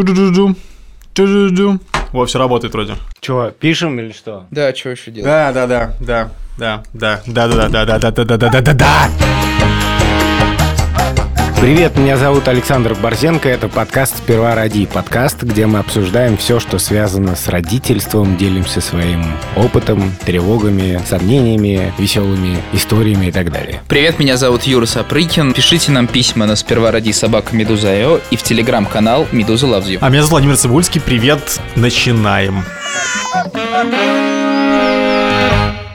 Ту-ду-ду-ду. Ту-ду-ду. Во, все работает вроде. Че, пишем или что? Да, что еще делать? Да, да, да, да, да, да, да, да, да, да, да, да, да, да, да, да. Привет, меня зовут Александр Борзенко, это подкаст «Сперва ради». Подкаст, где мы обсуждаем все, что связано с родительством, делимся своим опытом, тревогами, сомнениями, веселыми историями и так далее. Привет, меня зовут Юра Сапрыкин. Пишите нам письма на сперва ради собака Медуза.io и в телеграм-канал Медуза Loves You. А меня зовут Владимир Цибульский. Привет, начинаем.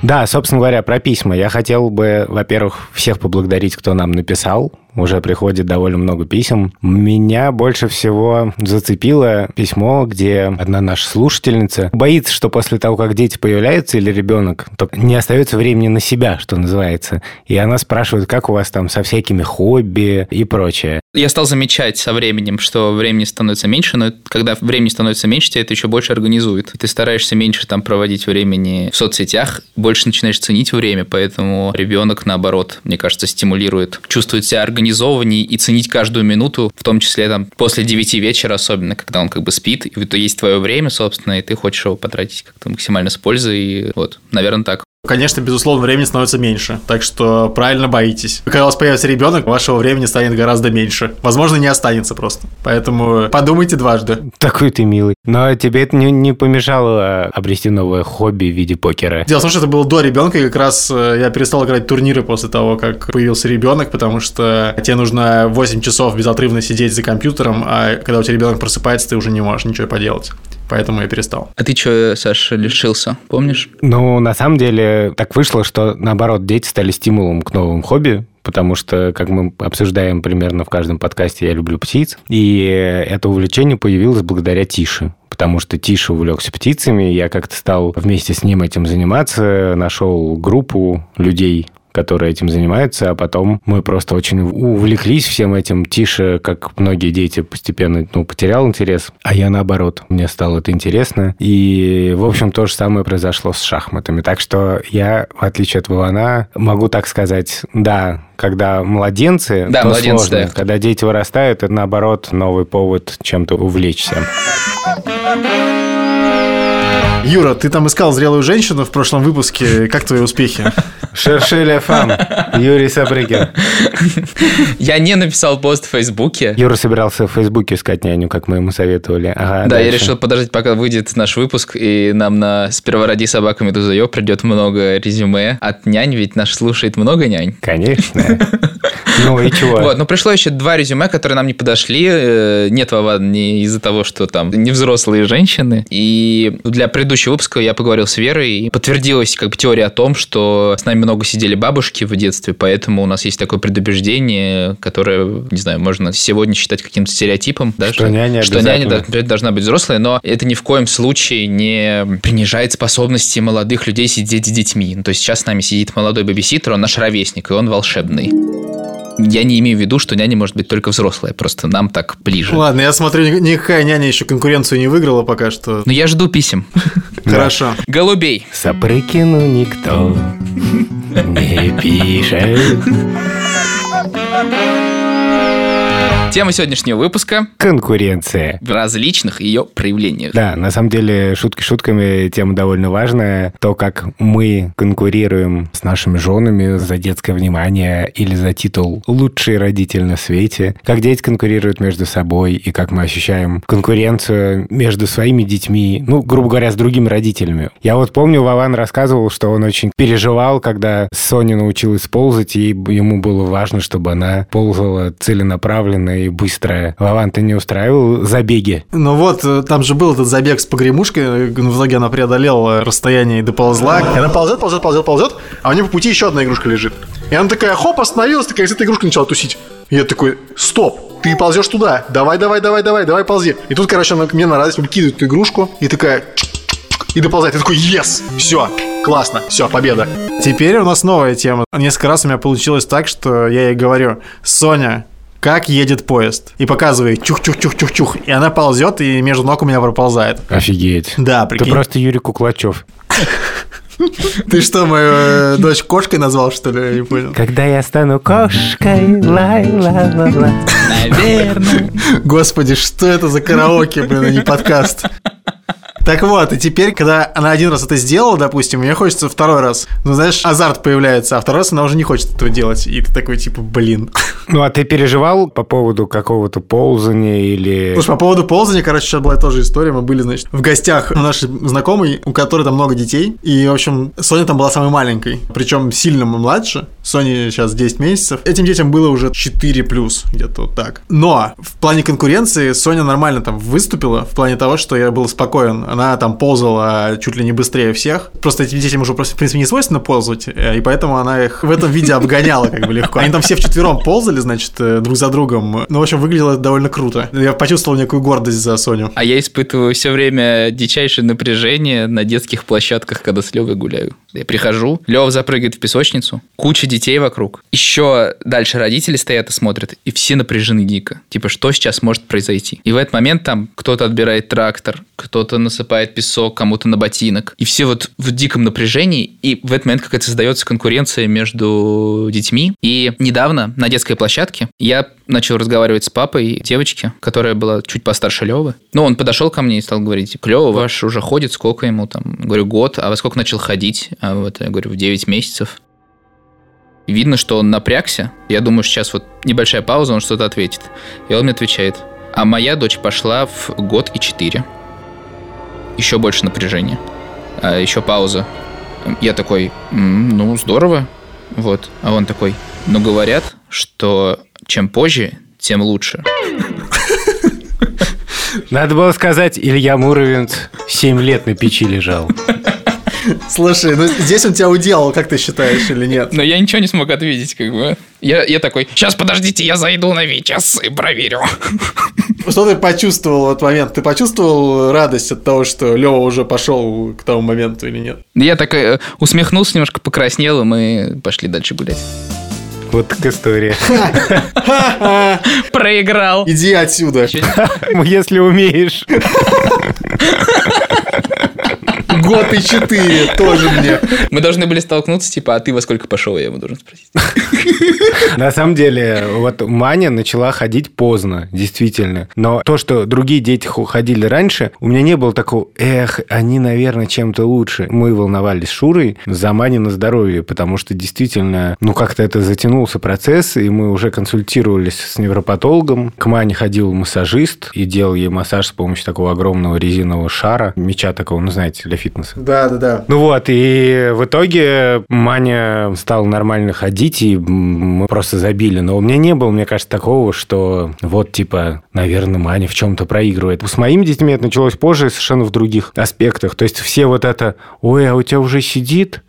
Да, собственно говоря, про письма. Я хотел бы, во-первых, всех поблагодарить, кто нам написал. Уже приходит довольно много писем. Меня больше всего зацепило письмо, где одна наша слушательница боится, что после того, как дети появляются или ребенок, то не остается времени на себя, что называется. И она спрашивает, как у вас там со всякими хобби и прочее. Я стал замечать со временем, что времени становится меньше, но когда времени становится меньше, тебя это еще больше организует. Ты стараешься меньше там проводить времени в соцсетях, больше начинаешь ценить время, поэтому ребенок, наоборот, мне кажется, стимулирует, чувствует себя организованным организованней и ценить каждую минуту, в том числе там после 9 вечера особенно, когда он как бы спит, и то есть твое время, собственно, и ты хочешь его потратить как-то максимально с пользой, и вот, наверное, так. Конечно, безусловно, времени становится меньше, так что правильно боитесь. Когда у вас появится ребенок, вашего времени станет гораздо меньше. Возможно, не останется просто. Поэтому подумайте дважды. Такой ты милый. Но тебе это не, не помешало обрести новое хобби в виде покера. Дело в том, что это было до ребенка, и как раз э, я перестал играть турниры после того, как появился ребенок, потому что тебе нужно 8 часов безотрывно сидеть за компьютером, а когда у тебя ребенок просыпается, ты уже не можешь ничего поделать. Поэтому я перестал. А ты что, Саша, лишился, помнишь? Ну, на самом деле, так вышло, что, наоборот, дети стали стимулом к новым хобби, потому что, как мы обсуждаем примерно в каждом подкасте, я люблю птиц, и это увлечение появилось благодаря Тише потому что Тиша увлекся птицами, я как-то стал вместе с ним этим заниматься, нашел группу людей, которые этим занимаются, а потом мы просто очень увлеклись всем этим. Тише, как многие дети, постепенно ну, потерял интерес, а я наоборот. Мне стало это интересно. И, в общем, то же самое произошло с шахматами. Так что я, в отличие от Вована, могу так сказать, да, когда младенцы, да, то младенцы, сложно. Да. Когда дети вырастают, это, наоборот, новый повод чем-то увлечься. Юра, ты там искал зрелую женщину в прошлом выпуске. Как твои успехи? Шершеля фам. Юрий Сапрыкин. Я не написал пост в Фейсбуке. Юра собирался в Фейсбуке искать няню, как мы ему советовали. Ага, да, дальше. я решил подождать, пока выйдет наш выпуск, и нам на «Сперва ради собака Медуза придет много резюме от нянь, ведь наш слушает много нянь. Конечно. Ну и чего? Вот, но пришло еще два резюме, которые нам не подошли. Э, Нет, Вова, не из-за того, что там не взрослые женщины. И для предыдущего выпуска я поговорил с Верой, и подтвердилась как бы теория о том, что с нами много сидели бабушки в детстве, поэтому у нас есть такое предубеждение, которое, не знаю, можно сегодня считать каким-то стереотипом. Да, Что няня что няня обязательно. да, должна быть взрослая, но это ни в коем случае не принижает способности молодых людей сидеть с детьми. Ну, То есть сейчас с нами сидит молодой бабиситер, он наш ровесник, и он волшебный. Я не имею в виду, что няня может быть только взрослая, просто нам так ближе. Ладно, я смотрю, ни- никакая няня еще конкуренцию не выиграла пока что. Но я жду писем. Хорошо. Голубей. Сапрыкину никто не пишет. Тема сегодняшнего выпуска Конкуренция. в различных ее проявлениях. Да, на самом деле, шутки шутками, тема довольно важная. То, как мы конкурируем с нашими женами за детское внимание или за титул «лучший родитель на свете», как дети конкурируют между собой и как мы ощущаем конкуренцию между своими детьми, ну, грубо говоря, с другими родителями. Я вот помню, Вован рассказывал, что он очень переживал, когда Соня научилась ползать, и ему было важно, чтобы она ползала целенаправленно и быстро. Вован, ты не устраивал забеги? Ну вот, э, там же был этот забег с погремушкой, э, в итоге она преодолела расстояние и доползла. И она ползет, ползет, ползет, ползет, а у нее по пути еще одна игрушка лежит. И она такая, хоп, остановилась, такая, с этой игрушкой начала тусить. И я такой, стоп, ты ползешь туда, давай, давай, давай, давай, давай, ползи. И тут, короче, она мне на радость выкидывает эту игрушку и такая, и доползает. Я такой, yes, все, классно, все, победа. Теперь у нас новая тема. Несколько раз у меня получилось так, что я ей говорю, Соня, как едет поезд. И показываю чух-чух-чух-чух-чух. И она ползет, и между ног у меня проползает. Офигеть. Да, Ты прикинь. просто Юрий Куклачев. Ты что, мою э, дочь кошкой назвал, что ли? Я не понял. Когда я стану кошкой, лай-ла-ла-ла. Наверное. Господи, что это за караоке, блин, а не подкаст? Так вот, и теперь, когда она один раз это сделала, допустим, мне хочется второй раз. Ну, знаешь, азарт появляется, а второй раз она уже не хочет этого делать. И ты такой, типа, блин. Ну, а ты переживал по поводу какого-то ползания или... Слушай, по поводу ползания, короче, сейчас была тоже история. Мы были, значит, в гостях у нашей знакомой, у которой там много детей. И, в общем, Соня там была самой маленькой. Причем сильно младше. Соне сейчас 10 месяцев. Этим детям было уже 4 плюс, где-то вот так. Но в плане конкуренции Соня нормально там выступила, в плане того, что я был спокоен. Она там ползала чуть ли не быстрее всех. Просто этим детям уже, просто, в принципе, не свойственно ползать, э, и поэтому она их в этом виде обгоняла как бы легко. Они там все вчетвером ползали, значит, э, друг за другом. Ну, в общем, выглядело довольно круто. Я почувствовал некую гордость за Соню. А я испытываю все время дичайшее напряжение на детских площадках, когда с Левой гуляю. Я прихожу, Лева запрыгивает в песочницу, куча детей вокруг. Еще дальше родители стоят и смотрят, и все напряжены дико. Типа, что сейчас может произойти? И в этот момент там кто-то отбирает трактор, кто-то насыпает песок кому-то на ботинок. И все вот в диком напряжении, и в этот момент какая-то создается конкуренция между детьми. И недавно на детской площадке я начал разговаривать с папой девочки, которая была чуть постарше Левы. Ну, он подошел ко мне и стал говорить, Лева ваш уже ходит, сколько ему там? Говорю, год, а во сколько начал ходить? А вот я говорю, в 9 месяцев. Видно, что он напрягся. Я думаю, сейчас вот небольшая пауза, он что-то ответит. И он мне отвечает, а моя дочь пошла в год и 4. Еще больше напряжения. А еще пауза. Я такой, «М, ну, здорово. Вот. А он такой, ну, говорят, что чем позже, тем лучше. Надо было сказать, Илья Муромец 7 лет на печи лежал. Слушай, ну здесь он тебя уделал, как ты считаешь, или нет? Но я ничего не смог ответить, как бы. Я, я такой, сейчас подождите, я зайду на ВИЧС и проверю. Что ты почувствовал в этот момент? Ты почувствовал радость от того, что Лева уже пошел к тому моменту или нет? Я так э, усмехнулся, немножко покраснел, и мы пошли дальше гулять. Вот так история. Проиграл. Иди отсюда. Если умеешь. Год и четыре тоже мне. Мы должны были столкнуться, типа, а ты во сколько пошел, я ему должен спросить. На самом деле, вот Маня начала ходить поздно, действительно. Но то, что другие дети ходили раньше, у меня не было такого, эх, они, наверное, чем-то лучше. Мы волновались с Шурой за Мани на здоровье, потому что действительно, ну, как-то это затянулся процесс, и мы уже консультировались с невропатологом. К Мане ходил массажист и делал ей массаж с помощью такого огромного резинового шара, мяча такого, ну, знаете, для фитнеса. Да, да, да. Ну вот, и в итоге Маня стала нормально ходить, и мы просто забили. Но у меня не было, мне кажется, такого, что вот, типа, наверное, Маня в чем-то проигрывает. С моими детьми это началось позже, совершенно в других аспектах. То есть все вот это, ой, а у тебя уже сидит,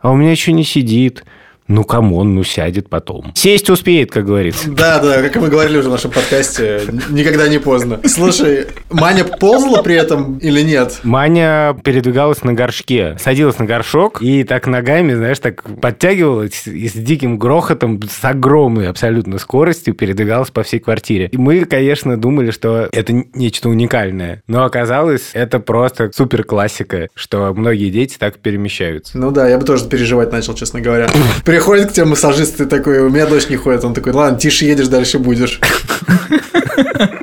а у меня еще не сидит. Ну, come on, ну сядет потом. Сесть успеет, как говорится. Да, да, как мы говорили уже в нашем подкасте, никогда не поздно. Слушай, Маня ползала при этом или нет? Маня передвигалась на горшке, садилась на горшок и так ногами, знаешь, так подтягивалась и с диким грохотом, с огромной абсолютно скоростью передвигалась по всей квартире. И мы, конечно, думали, что это нечто уникальное, но оказалось, это просто супер классика, что многие дети так перемещаются. Ну да, я бы тоже переживать начал, честно говоря. Приходит к тебе массажист, ты такой, у меня дочь не ходит. Он такой, ладно, тише едешь, дальше будешь.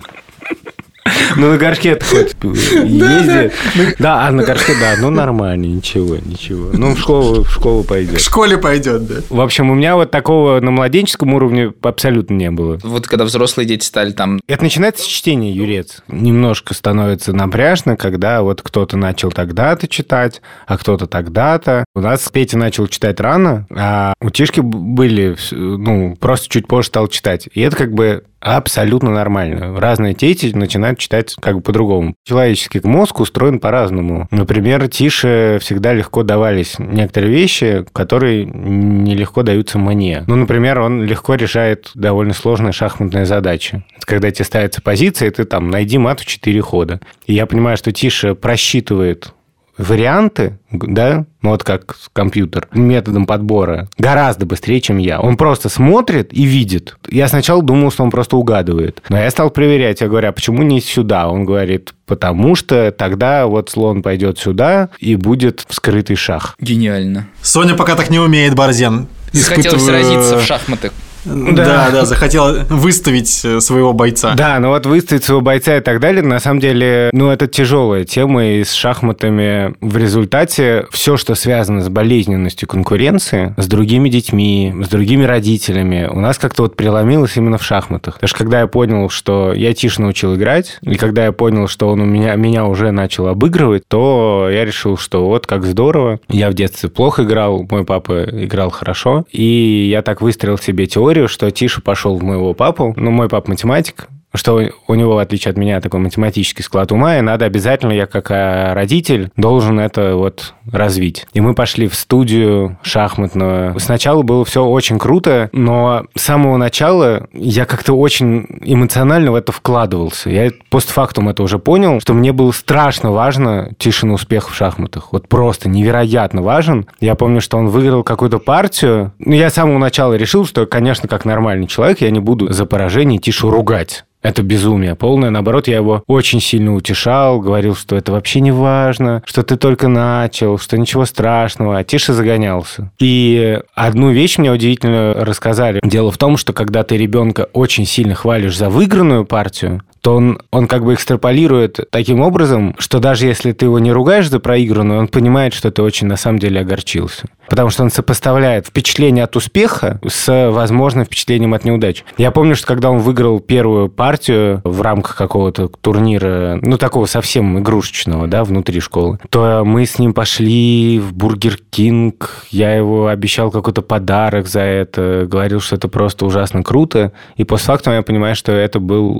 Ну, на горшке это хоть езди. Да, а на горшке, да, ну нормально, ничего, ничего. Ну, в школу, в школу пойдет. школе пойдет, да. В общем, у меня вот такого на младенческом уровне абсолютно не было. Вот когда взрослые дети стали там... Это начинается с чтения, Юрец. Немножко становится напряжно, когда вот кто-то начал тогда-то читать, а кто-то тогда-то. У нас Петя начал читать рано, а у Тишки б- были, ну, просто чуть позже стал читать. И это как бы абсолютно нормально. Разные дети начинают читать как бы по-другому. Человеческий мозг устроен по-разному. Например, Тише всегда легко давались некоторые вещи, которые нелегко даются мне. Ну, например, он легко решает довольно сложные шахматные задачи. Это когда тебе ставится позиция, ты там найди мат в 4 хода. И я понимаю, что Тише просчитывает варианты, да, ну вот как компьютер, методом подбора, гораздо быстрее, чем я. Он просто смотрит и видит. Я сначала думал, что он просто угадывает. Но я стал проверять. Я говорю, а почему не сюда? Он говорит, потому что тогда вот слон пойдет сюда и будет вскрытый шах. Гениально. Соня пока так не умеет, Борзен. Испытываю- сразиться в шахматы. Да, да, захотел выставить э, своего бойца. Да, но вот выставить своего бойца и так далее, на самом деле, ну, это тяжелая тема, и с шахматами в результате все, что связано с болезненностью конкуренции, с другими детьми, с другими родителями, у нас как-то вот преломилось именно в шахматах. Потому что когда я понял, что я Тише научил играть, и когда я понял, что он у меня, меня уже начал обыгрывать, то я решил, что вот как здорово. Я в детстве плохо играл, мой папа играл хорошо, и я так выстроил себе теорию, что Тиша пошел в моего папу. Ну, мой папа математик, что у него, в отличие от меня, такой математический склад ума, и надо обязательно, я как э, родитель, должен это вот развить. И мы пошли в студию шахматную. Сначала было все очень круто, но с самого начала я как-то очень эмоционально в это вкладывался. Я постфактум это уже понял, что мне было страшно важно Тишин успех в шахматах. Вот просто невероятно важен. Я помню, что он выиграл какую-то партию. Ну, я с самого начала решил, что, конечно, как нормальный человек, я не буду за поражение Тишу ругать. Это безумие полное. Наоборот, я его очень сильно утешал, говорил, что это вообще не важно, что ты только начал, что ничего страшного. А Тиша загонялся. И одну вещь мне удивительно рассказали. Дело в том, что когда ты ребенка очень сильно хвалишь за выигранную партию, то он, он как бы экстраполирует таким образом, что даже если ты его не ругаешь за проигранную, он понимает, что ты очень на самом деле огорчился. Потому что он сопоставляет впечатление от успеха с возможным впечатлением от неудач. Я помню, что когда он выиграл первую партию в рамках какого-то турнира, ну, такого совсем игрушечного, да, внутри школы, то мы с ним пошли в Бургер Кинг, я его обещал какой-то подарок за это, говорил, что это просто ужасно круто, и постфактум я понимаю, что это был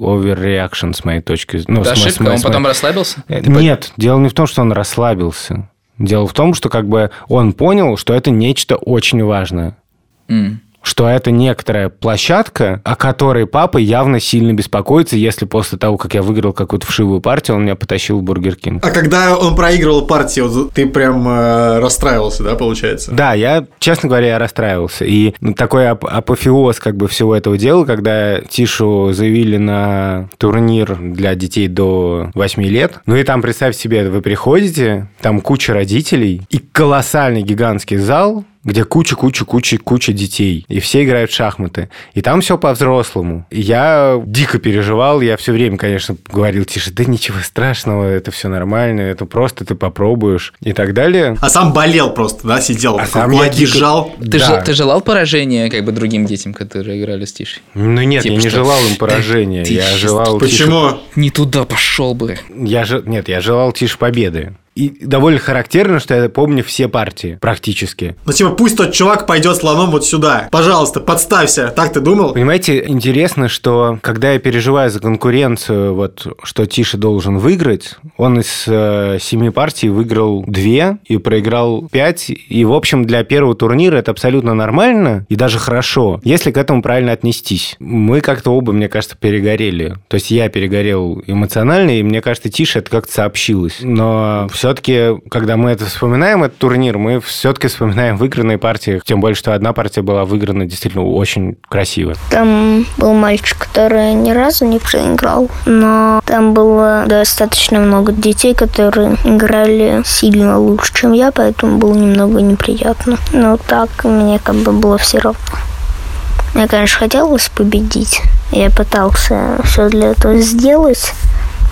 overreaction с моей точки зрения. Ну, Это с моей- с ошибка, моей- он с моей- потом расслабился? Э, Нет, дело не в том, что он расслабился. Дело в том, что как бы он понял, что это нечто очень важное. М. Что это некоторая площадка, о которой папа явно сильно беспокоится, если после того, как я выиграл какую-то вшивую партию, он меня потащил в Бургер Кинг. А когда он проигрывал партию, ты прям э, расстраивался, да, получается? Да, я, честно говоря, я расстраивался. И такой ап- апофеоз как бы всего этого дела, когда Тишу заявили на турнир для детей до 8 лет. Ну и там, представь себе, вы приходите, там куча родителей и колоссальный гигантский зал, где куча-куча-куча-куча детей. И все играют в шахматы. И там все по-взрослому. И я дико переживал. Я все время, конечно, говорил Тише, да ничего страшного, это все нормально, это просто ты попробуешь и так далее. А сам болел просто, да, сидел, А сам я кулаки дико- сжал. Ты, Да. же- ты желал поражения как бы другим детям, которые играли с Тишей? Ну нет, Типа я не что? желал им поражения. Я желал Почему? Не туда пошел бы. Тише- Я же нет, я желал тише победы. И довольно характерно, что я помню все партии практически. Ну, типа, пусть тот чувак пойдет слоном вот сюда. Пожалуйста, подставься. Так ты думал? Понимаете, интересно, что когда я переживаю за конкуренцию, вот что Тише должен выиграть, он из э, семи партий выиграл две и проиграл пять. И, в общем, для первого турнира это абсолютно нормально и даже хорошо, если к этому правильно отнестись. Мы как-то оба, мне кажется, перегорели. То есть я перегорел эмоционально, и мне кажется, Тише это как-то сообщилось. Но все-таки, когда мы это вспоминаем, этот турнир, мы все-таки вспоминаем выигранные партии. Тем более, что одна партия была выиграна действительно очень красиво. Там был мальчик, который ни разу не проиграл, но там было достаточно много детей, которые играли сильно лучше, чем я, поэтому было немного неприятно. Но так мне как бы было все равно. Мне, конечно, хотелось победить. Я пытался все для этого сделать,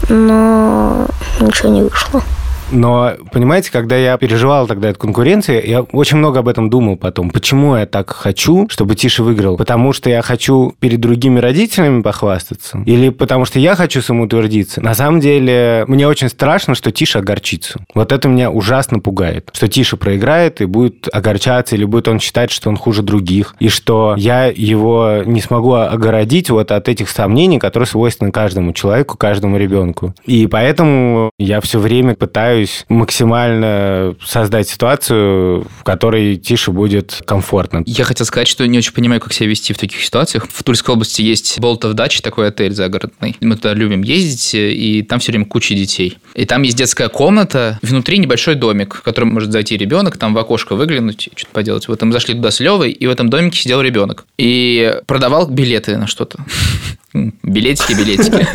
но ничего не вышло. Но, понимаете, когда я переживал тогда эту конкуренцию, я очень много об этом думал потом. Почему я так хочу, чтобы Тише выиграл? Потому что я хочу перед другими родителями похвастаться? Или потому что я хочу самоутвердиться? На самом деле, мне очень страшно, что Тиша огорчится. Вот это меня ужасно пугает. Что Тиша проиграет и будет огорчаться, или будет он считать, что он хуже других. И что я его не смогу огородить вот от этих сомнений, которые свойственны каждому человеку, каждому ребенку. И поэтому я все время пытаюсь стараюсь максимально создать ситуацию, в которой Тише будет комфортно. Я хотел сказать, что не очень понимаю, как себя вести в таких ситуациях. В Тульской области есть Болтов Дач, такой отель загородный. Мы туда любим ездить, и там все время куча детей. И там есть детская комната, внутри небольшой домик, в котором может зайти ребенок, там в окошко выглянуть, что-то поделать. Вот мы зашли туда с Левой, и в этом домике сидел ребенок. И продавал билеты на что-то. Билетики, билетики.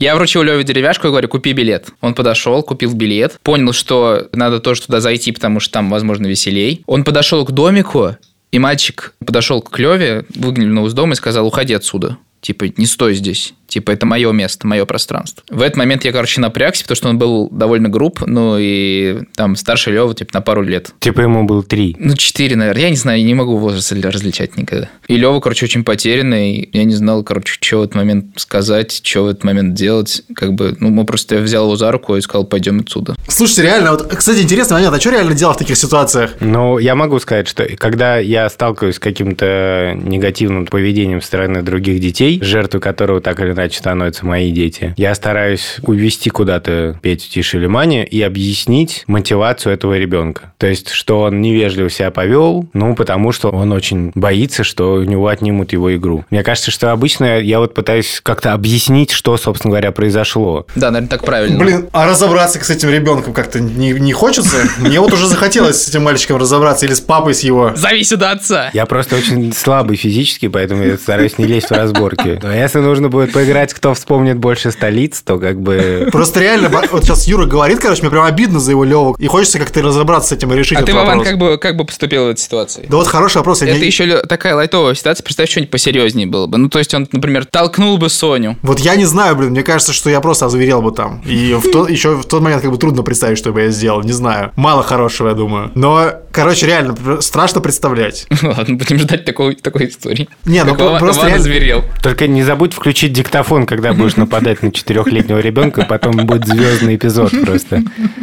Я вручил Леве деревяшку и говорю, купи билет. Он подошел, купил билет, понял, что надо тоже туда зайти, потому что там, возможно, веселей. Он подошел к домику, и мальчик подошел к Леве, выглянул из дома и сказал, уходи отсюда. Типа, не стой здесь. Типа, это мое место, мое пространство. В этот момент я, короче, напрягся, потому что он был довольно груб, ну и там старше Лева, типа, на пару лет. Типа ему был три. Ну, четыре, наверное. Я не знаю, не могу возраст различать никогда. И Лева, короче, очень потерянный. Я не знал, короче, что в этот момент сказать, что в этот момент делать. Как бы, ну, мы просто я взял его за руку и сказал, пойдем отсюда. Слушайте, реально, вот, кстати, интересный момент, а что реально делать в таких ситуациях? Ну, я могу сказать, что когда я сталкиваюсь с каким-то негативным поведением со стороны других детей, жертвой которого так или иначе становятся мои дети, я стараюсь увести куда-то Петю Тише или Мани и объяснить мотивацию этого ребенка. То есть, что он невежливо себя повел, ну, потому что он очень боится, что у него отнимут его игру. Мне кажется, что обычно я вот пытаюсь как-то объяснить, что, собственно говоря, произошло. Да, наверное, так правильно. Блин, а разобраться с этим ребенком как-то не, не хочется? Мне вот уже захотелось с этим мальчиком разобраться или с папой с его. Зови сюда отца! Я просто очень слабый физически, поэтому я стараюсь не лезть в разборки. Но если нужно будет поиграть, кто вспомнит больше столиц, то как бы... Просто реально, вот сейчас Юра говорит, короче, мне прям обидно за его Леву, и хочется как-то разобраться с этим и решить А этот ты, Вован, как бы, как бы поступил в этой ситуации? Да вот хороший вопрос. Это не- еще такая лайтовая ситуация. Представь, что-нибудь посерьезнее было бы. Ну, то есть он, например, толкнул бы Соню. Вот я не знаю, блин, мне кажется, что я просто озверел бы там. И в то, еще в тот момент как бы трудно представить, что бы я сделал, не знаю. Мало хорошего, я думаю. Но, короче, реально, страшно представлять. Ладно, будем ждать такой, такой истории. Не, ну просто реально-. Только не забудь включить диктофон, когда будешь нападать на четырехлетнего ребенка, потом будет звездный эпизод просто.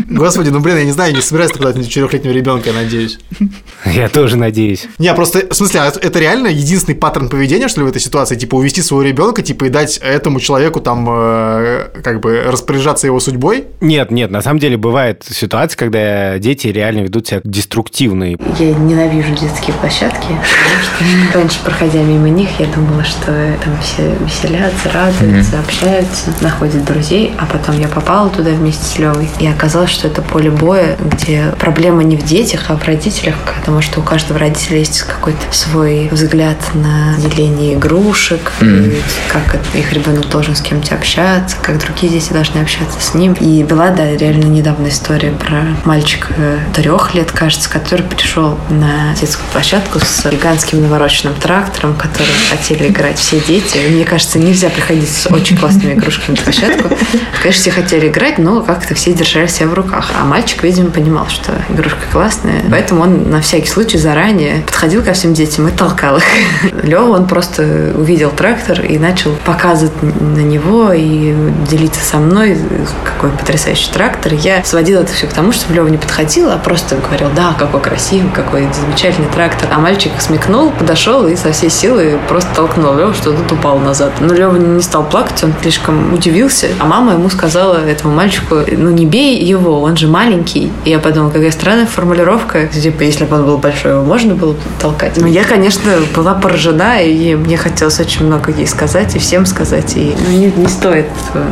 Господи, ну блин, я не знаю, я не собираюсь нападать на четырехлетнего ребенка, я надеюсь. Я тоже надеюсь. Не, просто, в смысле, а это- это реально единственный паттерн поведения, что ли, в этой ситуации? Типа, увести своего ребенка, типа, и дать этому человеку там, э, как бы, распоряжаться его судьбой? Нет, нет, на самом деле бывает ситуация, когда дети реально ведут себя деструктивно. Я ненавижу детские площадки, потому что раньше, проходя мимо них, я думала, что там все веселятся, радуются, общаются, находят друзей, а потом я попала туда вместе с Левой, и оказалось, что это поле боя, где проблема не в детях, а в родителях, потому что у каждого родителя есть какой-то свой взгляд на деление игрушек, и как их ребенок должен с кем-то общаться, как другие дети должны общаться с ним. И была, да, реально недавно история про мальчика трех лет, кажется, который пришел на детскую площадку с гигантским навороченным трактором, которым хотели играть все дети. Мне кажется, нельзя приходить с очень классными игрушками на площадку. Конечно, все хотели играть, но как-то все держали себя в руках. А мальчик, видимо, понимал, что игрушка классная. Поэтому он на всякий случай заранее подходил ко всем детям и толкал их. Лева, он просто увидел трактор и начал показывать на него и делиться со мной, какой потрясающий трактор. Я сводила это все к тому, чтобы Лева не подходил, а просто говорил, да, какой красивый, какой замечательный трактор. А мальчик смекнул, подошел и со всей силы просто толкнул Леву, что тот упал назад. Но Лева не стал плакать, он слишком удивился. А мама ему сказала этому мальчику, ну не бей его, он же маленький. И я подумала, какая странная формулировка. Типа, если бы он был большой, его можно было бы толкать. Но я, конечно, была поражена, и мне хотелось очень много ей сказать, и всем сказать. И ну, не, не стоит,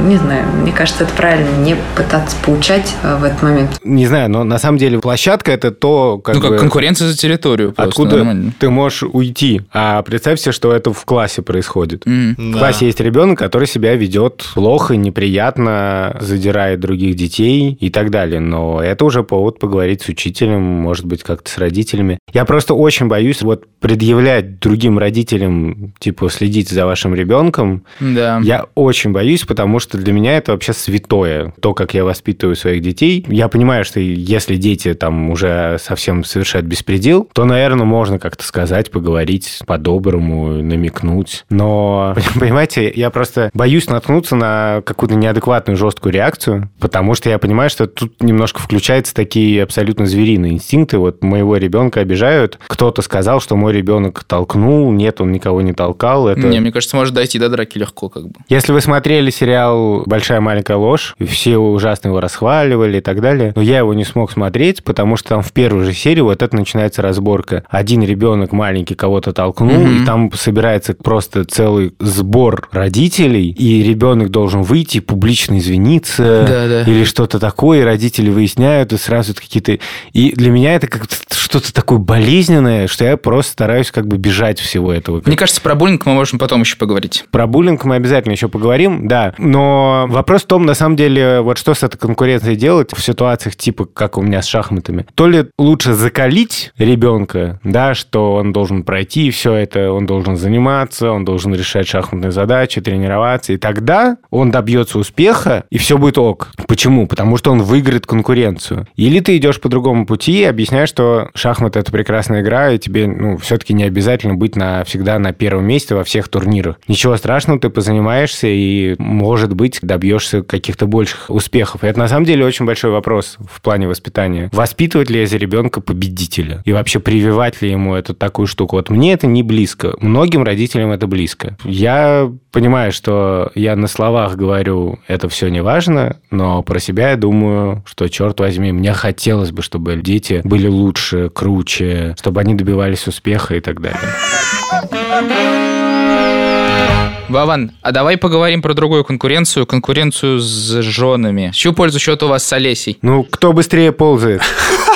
не знаю, мне кажется, это правильно, не пытаться поучать э, в этот момент. Не знаю, но на самом деле площадка это то, как ну, как бы, конкуренция за территорию просто. откуда нормально. ты можешь уйти. А представь себе, что это в классе происходит. М. В классе есть ребенок, который себя ведет плохо, неприятно, задирает других детей и так далее. Но это уже повод поговорить с учителем, может быть, как-то с родителями. Я просто очень боюсь вот предъявлять другим родителям, типа, следить за вашим ребенком. Да. Я очень боюсь, потому что для меня это вообще святое. То, как я воспитываю своих детей. Я понимаю, что если дети там уже совсем совершают беспредел, то, наверное, можно как-то сказать, поговорить по-доброму, намекнуть. Но, понимаете, Я просто боюсь наткнуться на какую-то неадекватную жесткую реакцию, потому что я понимаю, что тут немножко включаются такие абсолютно звериные инстинкты. Вот моего ребенка обижают. Кто-то сказал, что мой ребенок толкнул. Нет, он никого не толкал. Это... Не, мне кажется, может дойти до драки легко как бы. Если вы смотрели сериал «Большая маленькая ложь», и все ужасно его расхваливали и так далее, но я его не смог смотреть, потому что там в первой же серии вот это начинается разборка. Один ребенок маленький кого-то толкнул, Мгм. и там собирается просто целый сбор родителей, и ребенок должен выйти публично извиниться Да, да. или что-то такое, и родители выясняют, и сразу какие-то... И для меня это как что-то такое болезненное, что я просто стараюсь как бы бежать всего этого. Мне кажется, про буллинг мы можем потом еще поговорить. Про буллинг мы обязательно еще поговорим, да. Но вопрос в том, на самом деле, вот что с этой конкуренцией делать в ситуациях типа, как у меня с шахматами. То ли лучше закалить ребенка, да, что он должен пройти все это, он должен заниматься, он должен решать шахматные задачи, тренироваться, и тогда он добьется успеха, и все будет ок. Почему? Потому что он выиграет конкуренцию. Или ты идешь по другому пути и объясняешь, что шахматы это прекрасная игра, и тебе, ну, все-таки не обязательно быть на, всегда на первом месте во всех турнирах. Ничего страшного, ты позанимаешься и, может быть, добьешься каких-то больших успехов. И это на самом деле очень большой вопрос в плане воспитания. Воспитывать ли за ребенка победителя? И вообще прививать ли ему эту такую штуку? Вот мне это не близко. Многим родителям это близко. Я понимаю, что я на словах говорю, это все не важно, но про себя я думаю, что, черт возьми, мне хотелось бы, чтобы дети были лучше, круче, чтобы они добивались успеха и так далее. Вован, а давай поговорим про другую конкуренцию, конкуренцию с женами. С чью пользу счет у вас с Олесей? Ну, кто быстрее ползает?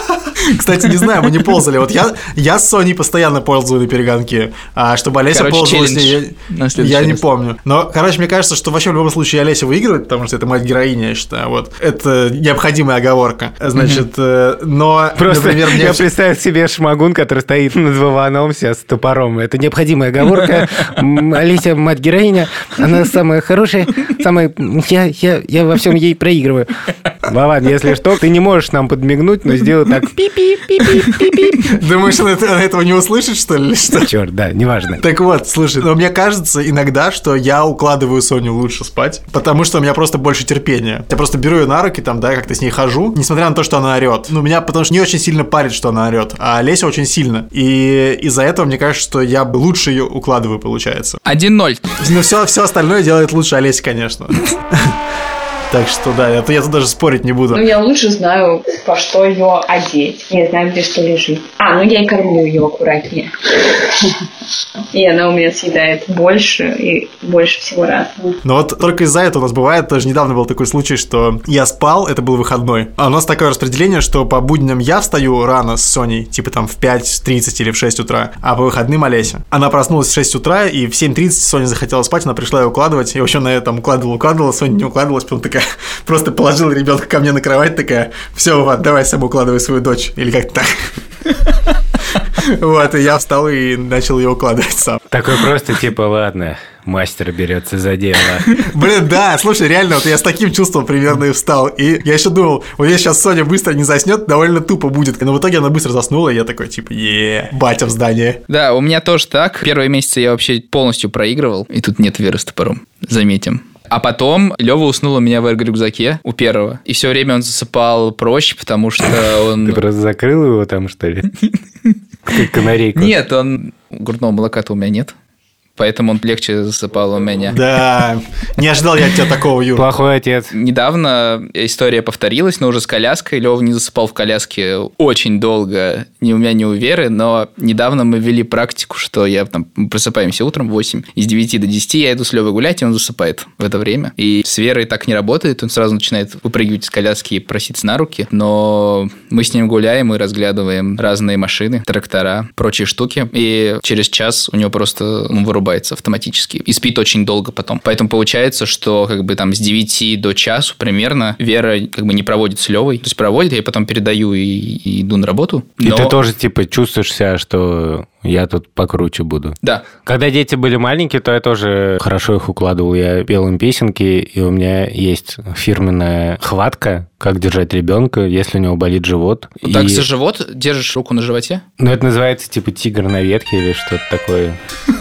Кстати, не знаю, мы не ползали. Вот я, я с Соней постоянно ползаю на перегонки, а чтобы Олеся Короче, ползала с ней, я, я не раз. помню. Но, короче, мне кажется, что вообще в любом случае Олеся выигрывает, потому что это мать-героиня, я считаю. Вот. Это необходимая оговорка. Значит, э, но, Просто например, мне... я представил себе шмагун, который стоит над Вованом сейчас с топором. Это необходимая оговорка. Олеся, мать героиня, она самая хорошая, самая... Я, я, я во всем ей проигрываю. Вован, если что, ты не можешь нам подмигнуть, но сделай так пи-пи. Думаешь, она этого не услышит, что ли? Что? Черт, да, неважно. Так вот, слушай, но мне кажется иногда, что я укладываю Соню лучше спать, потому что у меня просто больше терпения. Я просто беру ее на руки, там, да, как-то с ней хожу, несмотря на то, что она орет. Ну, меня потому что не очень сильно парит, что она орет, а Леся очень сильно. И из-за этого мне кажется, что я бы лучше ее укладываю, получается. 1-0. Но все, все остальное делает лучше Олеся, конечно. Так что да, это я тут даже спорить не буду. Ну, я лучше знаю, во что ее одеть. Я знаю, где что лежит. А, ну я и кормлю ее аккуратнее. И она у меня съедает больше и больше всего разного. Но вот только из-за этого у нас бывает, тоже недавно был такой случай, что я спал, это был выходной, а у нас такое распределение, что по будням я встаю рано с Соней, типа там в 5.30 или в 6 утра, а по выходным Олеся. Она проснулась в 6 утра, и в 7.30 Соня захотела спать, она пришла ее укладывать, и вообще на этом укладывала, укладывала, Соня не укладывалась, потом такая, просто положила ребенка ко мне на кровать, такая, все, Ван, давай сам укладывай свою дочь, или как-то так. Вот, и я встал и начал ее укладывать сам. Такой просто типа, ладно, мастер берется за дело. Блин, да, слушай, реально, вот я с таким чувством примерно и встал. И я еще думал, вот если сейчас Соня быстро не заснет, довольно тупо будет. Но в итоге она быстро заснула, и я такой, типа, е батя в здании. Да, у меня тоже так. Первые месяцы я вообще полностью проигрывал, и тут нет веры с топором. Заметим. А потом Лева уснул у меня в рюкзаке у первого. И все время он засыпал проще, потому что он... Ты просто закрыл его там, что ли? Как канарейку. Нет, он... Грудного молока-то у меня нет. Поэтому он легче засыпал у меня. Да, не ожидал я от тебя такого, Юр. Плохой отец. Недавно история повторилась, но уже с коляской. Лева не засыпал в коляске очень долго, ни у меня, ни у Веры, но недавно мы ввели практику, что я там мы просыпаемся утром в 8, из 9 до 10 я иду с Левой гулять, и он засыпает в это время. И с Верой так не работает, он сразу начинает выпрыгивать из коляски и проситься на руки, но мы с ним гуляем и разглядываем разные машины, трактора, прочие штуки, и через час у него просто он вырубается автоматически и спит очень долго потом. Поэтому получается, что как бы там с 9 до часу примерно Вера как бы не проводит с Левой, то есть проводит, я потом передаю и, и иду на работу. И Но- ты тоже, типа, чувствуешь себя, что я тут покруче буду. Да. Когда дети были маленькие, то я тоже хорошо их укладывал. Я пел им песенки, и у меня есть фирменная хватка, как держать ребенка, если у него болит живот. Вот Так И- за живот держишь руку на животе? Ну, это называется типа тигр на ветке или что-то такое.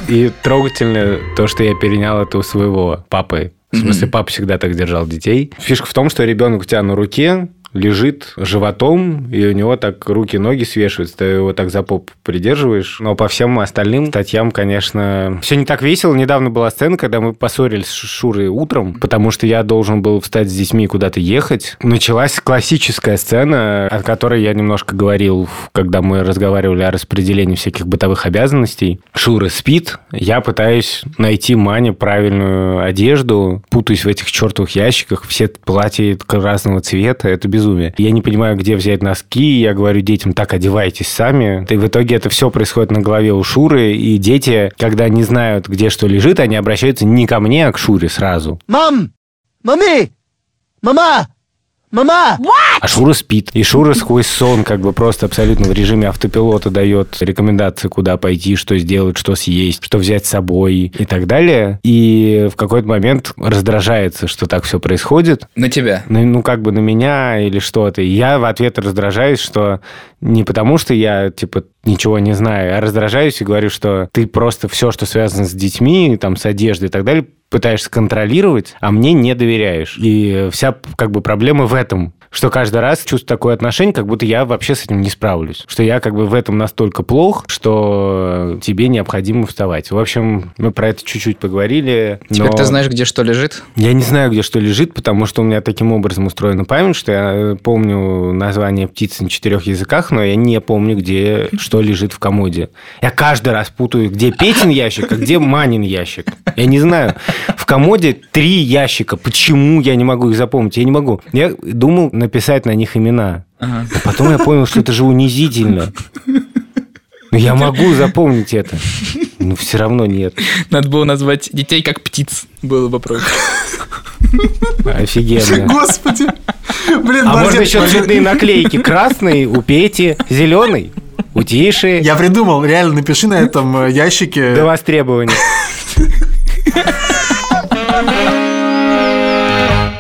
И трогательно то, что я перенял это у своего папы. В смысле, папа всегда так держал детей. Фишка в том, что ребенок у тебя на руке лежит животом, и у него так руки-ноги свешиваются, ты его так за поп придерживаешь. Но по всем остальным статьям, конечно, все не так весело. Недавно была сцена, когда мы поссорились с Шурой утром, потому что я должен был встать с детьми и куда-то ехать. Началась классическая сцена, о которой я немножко говорил, когда мы разговаривали о распределении всяких бытовых обязанностей. Шура спит, я пытаюсь найти Мане правильную одежду, путаюсь в этих чертовых ящиках, все платья разного цвета, это безумие. Я не понимаю, где взять носки, я говорю детям, так, одевайтесь сами. И в итоге это все происходит на голове у Шуры, и дети, когда не знают, где что лежит, они обращаются не ко мне, а к Шуре сразу. Мам! Мами! Мама! Мама! А Шура спит. И Шура сквозь сон как бы просто абсолютно в режиме автопилота дает рекомендации, куда пойти, что сделать, что съесть, что взять с собой и так далее. И в какой-то момент раздражается, что так все происходит. На тебя. Ну, ну, как бы на меня или что-то. И я в ответ раздражаюсь, что не потому, что я, типа, ничего не знаю, а раздражаюсь и говорю, что ты просто все, что связано с детьми, там, с одеждой и так далее, пытаешься контролировать, а мне не доверяешь. И вся, как бы, проблема в этом, что каждый раз чувствую такое отношение, как будто я вообще с этим не справлюсь. Что я, как бы, в этом настолько плох, что тебе необходимо вставать. В общем, мы про это чуть-чуть поговорили. Теперь но- ты знаешь, где что лежит? я не знаю, где что лежит, потому что у меня таким образом устроена память, что я э, помню название птицы на четырех языках, но я не помню, где что лежит в комоде. Я каждый раз путаю, где Петин ящик, а где Манин ящик. Я не знаю. В комоде три ящика. Почему я не могу их запомнить? Я не могу. Я думал написать на них имена. Ага. Но потом я понял, что это же унизительно. Но я могу запомнить это. Но все равно нет. Надо было назвать детей как птиц. Было бы проще. Офигенно. Господи. Блин, А можно еще цветные наклейки. Красный у Пети, зеленый у Тиши. Я придумал, реально, напиши на этом э, ящике. До востребования.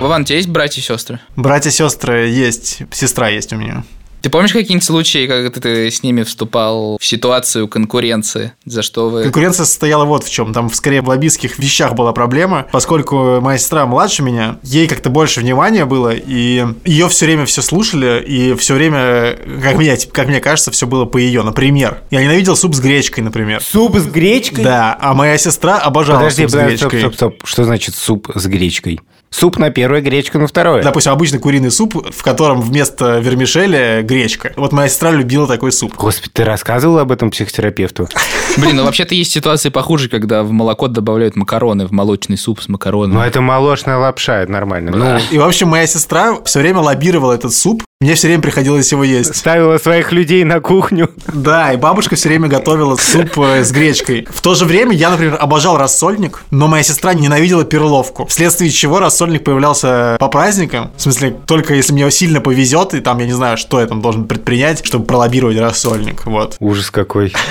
Вован, у тебя есть братья и сестры? Братья, сестры есть, сестра есть у меня. Ты помнишь какие-нибудь случаи, когда ты с ними вступал в ситуацию конкуренции? За что вы... Конкуренция состояла вот в чем. Там скорее в лоббистских вещах была проблема, поскольку моя сестра младше меня, ей как-то больше внимания было, и ее все время все слушали, и все время, как мне, типа, как мне кажется, все было по ее. Например, я ненавидел суп с гречкой, например. Суп с гречкой? Да, а моя сестра обожала Подожди, суп с подожди, стоп, гречкой. стоп, стоп. Что значит суп с гречкой? Суп на первое, гречка на второе. Допустим, обычный куриный суп, в котором вместо вермишеля гречка. Вот моя сестра любила такой суп. Господи, ты рассказывал об этом психотерапевту? Блин, ну вообще-то есть ситуации похуже, когда в молоко добавляют макароны, в молочный суп с макаронами. Ну, это молочная лапша, это нормально. Ну, И, в общем, моя сестра все время лоббировала этот суп. Мне все время приходилось его есть. ставила своих людей на кухню. Да, и бабушка все время готовила суп э, с гречкой. В то же время я, например, обожал рассольник, но моя сестра ненавидела перловку. Вследствие чего рассольник появлялся по праздникам. В смысле, только если мне сильно повезет, и там я не знаю, что я там должен предпринять, чтобы пролоббировать рассольник. Вот. Ужас какой.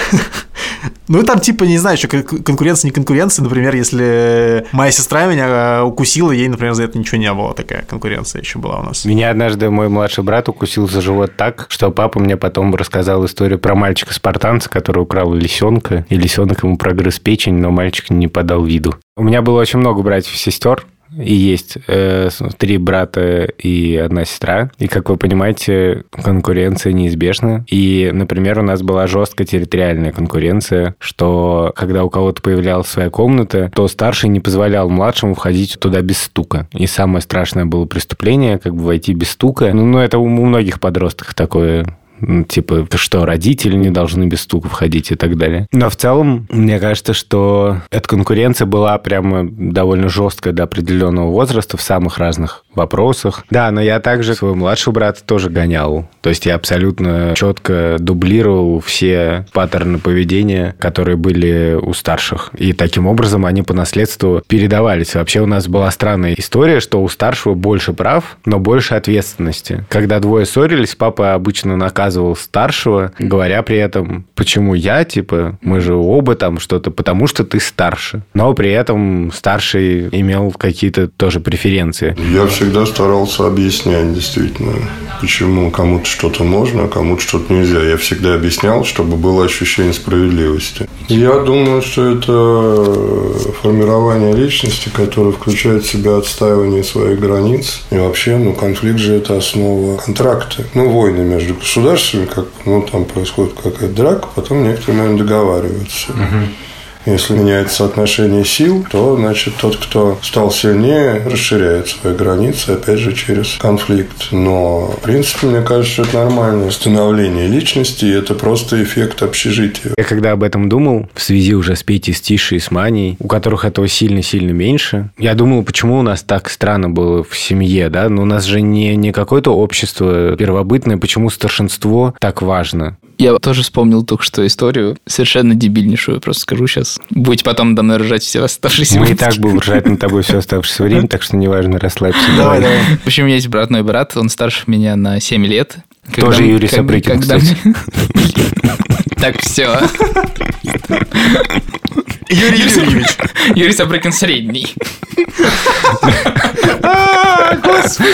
Ну и там типа, не знаю, кон- конкуренция, не конкуренция. Например, если моя сестра меня э, укусила, ей, например, за это ничего не было. Такая конкуренция еще была у нас. Меня однажды мой младший брат укусил за живот так, что папа мне потом рассказал историю про мальчика-спартанца, который украл лисенка, и лисенок ему прогрыз печень, но мальчик не подал виду. У меня было очень много братьев и сестер, и есть э, три брата и одна сестра. И, как вы понимаете, конкуренция неизбежна. И, например, у нас была жесткая территориальная конкуренция, что когда у кого-то появлялась своя комната, то старший не позволял младшему входить туда без стука. И самое страшное было преступление, как бы войти без стука. Ну, ну это у многих подростков такое Типа, что, родители не должны без стука входить и так далее. Но в целом, мне кажется, что эта конкуренция была прямо довольно жесткая до определенного возраста в самых разных вопросах. Да, но я также своего младшего брата тоже гонял. То есть я абсолютно четко дублировал все паттерны поведения, которые были у старших. И таким образом они по наследству передавались. Вообще у нас была странная история, что у старшего больше прав, но больше ответственности. Когда двое ссорились, папа обычно наказывал старшего, говоря при этом, почему я, типа, мы же оба там что-то, потому что ты старше. Но при этом старший имел какие-то тоже преференции. Я всегда старался объяснять действительно, почему кому-то что-то можно, а кому-то что-то нельзя. Я всегда объяснял, чтобы было ощущение справедливости. Я думаю, что это формирование личности, которое включает в себя отстаивание своих границ. И вообще, ну, конфликт же это основа контракта. Ну, войны между государствами, как, ну, там происходит какая-то драка, потом некоторые, наверное, договариваются. Угу. Если меняется соотношение сил, то, значит, тот, кто стал сильнее, расширяет свои границы, опять же, через конфликт. Но, в принципе, мне кажется, что это нормальное становление личности, и это просто эффект общежития. Я когда об этом думал, в связи уже с Петей, с Тишей, с Маней, у которых этого сильно-сильно меньше, я думал, почему у нас так странно было в семье, да? Но у нас же не, не какое-то общество первобытное, почему старшинство так важно? Я тоже вспомнил только что историю, совершенно дебильнейшую, просто скажу сейчас. Будете потом надо мной ржать все оставшиеся Мы и так будем ржать над тобой все оставшееся время, так что неважно, расслабься. Давай, давай. В общем, у меня есть братной брат, он старше меня на 7 лет. Тоже Юрий Сапрыкин, кстати. Так, все. Юрий Юрьевич. Юрий Сапрыкин средний. Господи.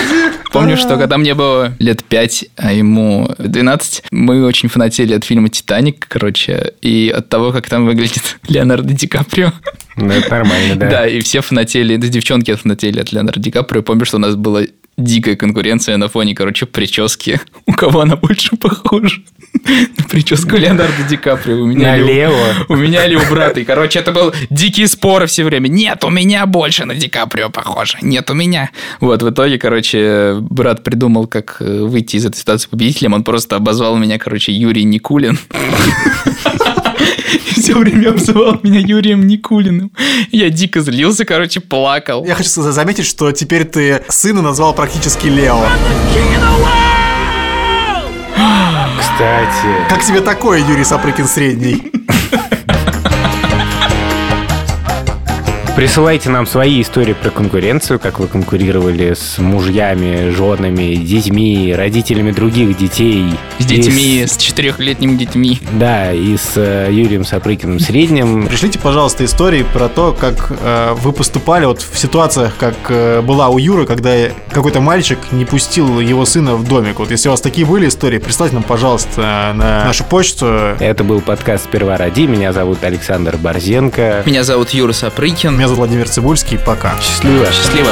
Помню, что когда мне было лет 5, а ему 12, мы очень фанатели от фильма «Титаник», короче, и от того, как там выглядит Леонардо Ди Каприо. Ну, это нормально, да. Да, и все фанатели, да, девчонки фанатели от Леонардо Ди Каприо. Помню, что у нас была дикая конкуренция на фоне, короче, прически. У кого она больше похожа? На прическу Леонардо Ди Каприо. У меня ли у- Налево. у меня или у брата. И, короче, это был дикие споры все время. Нет, у меня больше на Ди Каприо похоже. Нет, у меня. Вот, в итоге, короче, брат придумал, как э, выйти из этой ситуации победителем. Он просто обозвал меня, короче, Юрий Никулин. Все время обзывал меня Юрием Никулиным. Я дико злился, короче, плакал. Я хочу за- заметить, что теперь ты сына назвал практически Лео. Кстати, Как тебе такое, Юрий Сапрыкин средний? Присылайте нам свои истории про конкуренцию, как вы конкурировали с мужьями, женами, детьми, родителями других детей. С детьми, с четырехлетними детьми. Да, и с э, Юрием Сапрыкиным средним. Пришлите, пожалуйста, истории про то, как э, вы поступали вот в ситуациях, как э, была у Юры, когда какой-то мальчик не пустил его сына в домик. Вот если у вас такие были истории, прислайте нам, пожалуйста, на нашу почту. Это был подкаст «Сперва ради». Меня зовут Александр Борзенко. Меня зовут Юра Сапрыкин. Меня зовут Владимир Цибульский. Пока. Счастливо. Счастливо.